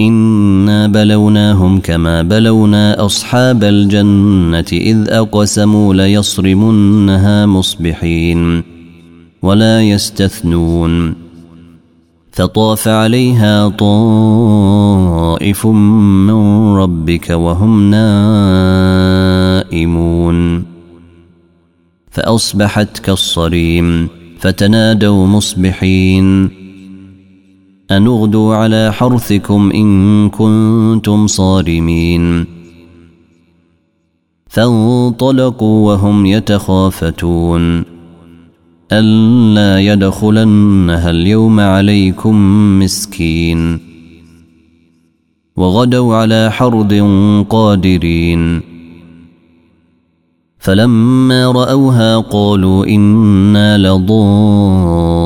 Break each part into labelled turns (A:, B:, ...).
A: انا بلوناهم كما بلونا اصحاب الجنه اذ اقسموا ليصرمنها مصبحين ولا يستثنون فطاف عليها طائف من ربك وهم نائمون فاصبحت كالصريم فتنادوا مصبحين أن اغدوا على حرثكم إن كنتم صارمين. فانطلقوا وهم يتخافتون. ألا يدخلنها اليوم عليكم مسكين. وغدوا على حرد قادرين. فلما رأوها قالوا إنا لضالون.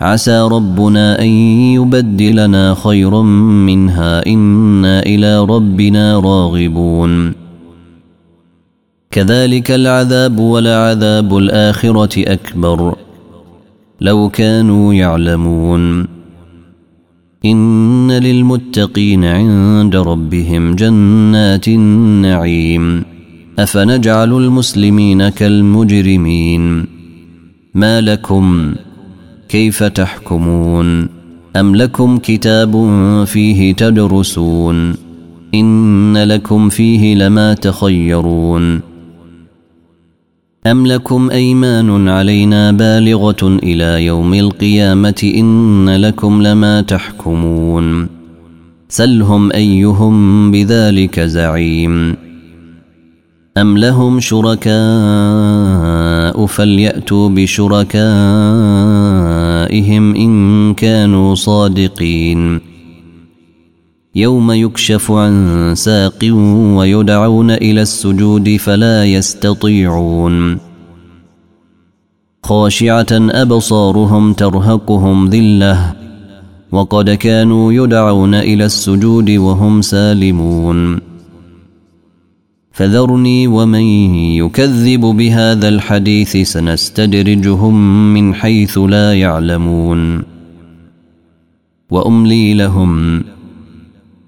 A: عسى ربنا أن يبدلنا خيرا منها إنا إلى ربنا راغبون. كذلك العذاب ولعذاب الآخرة أكبر. لو كانوا يعلمون. إن للمتقين عند ربهم جنات النعيم. أفنجعل المسلمين كالمجرمين. ما لكم كيف تحكمون؟ أم لكم كتاب فيه تدرسون؟ إن لكم فيه لما تخيرون. أم لكم أيمان علينا بالغة إلى يوم القيامة؟ إن لكم لما تحكمون. سلهم أيهم بذلك زعيم. أم لهم شركاء فليأتوا بشركاء آبائهم إن كانوا صادقين يوم يكشف عن ساق ويدعون إلى السجود فلا يستطيعون خاشعة أبصارهم ترهقهم ذلة وقد كانوا يدعون إلى السجود وهم سالمون فذرني ومن يكذب بهذا الحديث سنستدرجهم من حيث لا يعلمون. وأملي لهم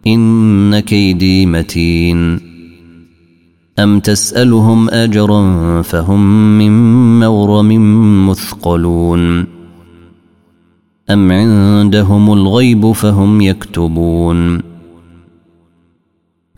A: إن كيدي متين. أم تسألهم أجرا فهم من مغرم مثقلون. أم عندهم الغيب فهم يكتبون.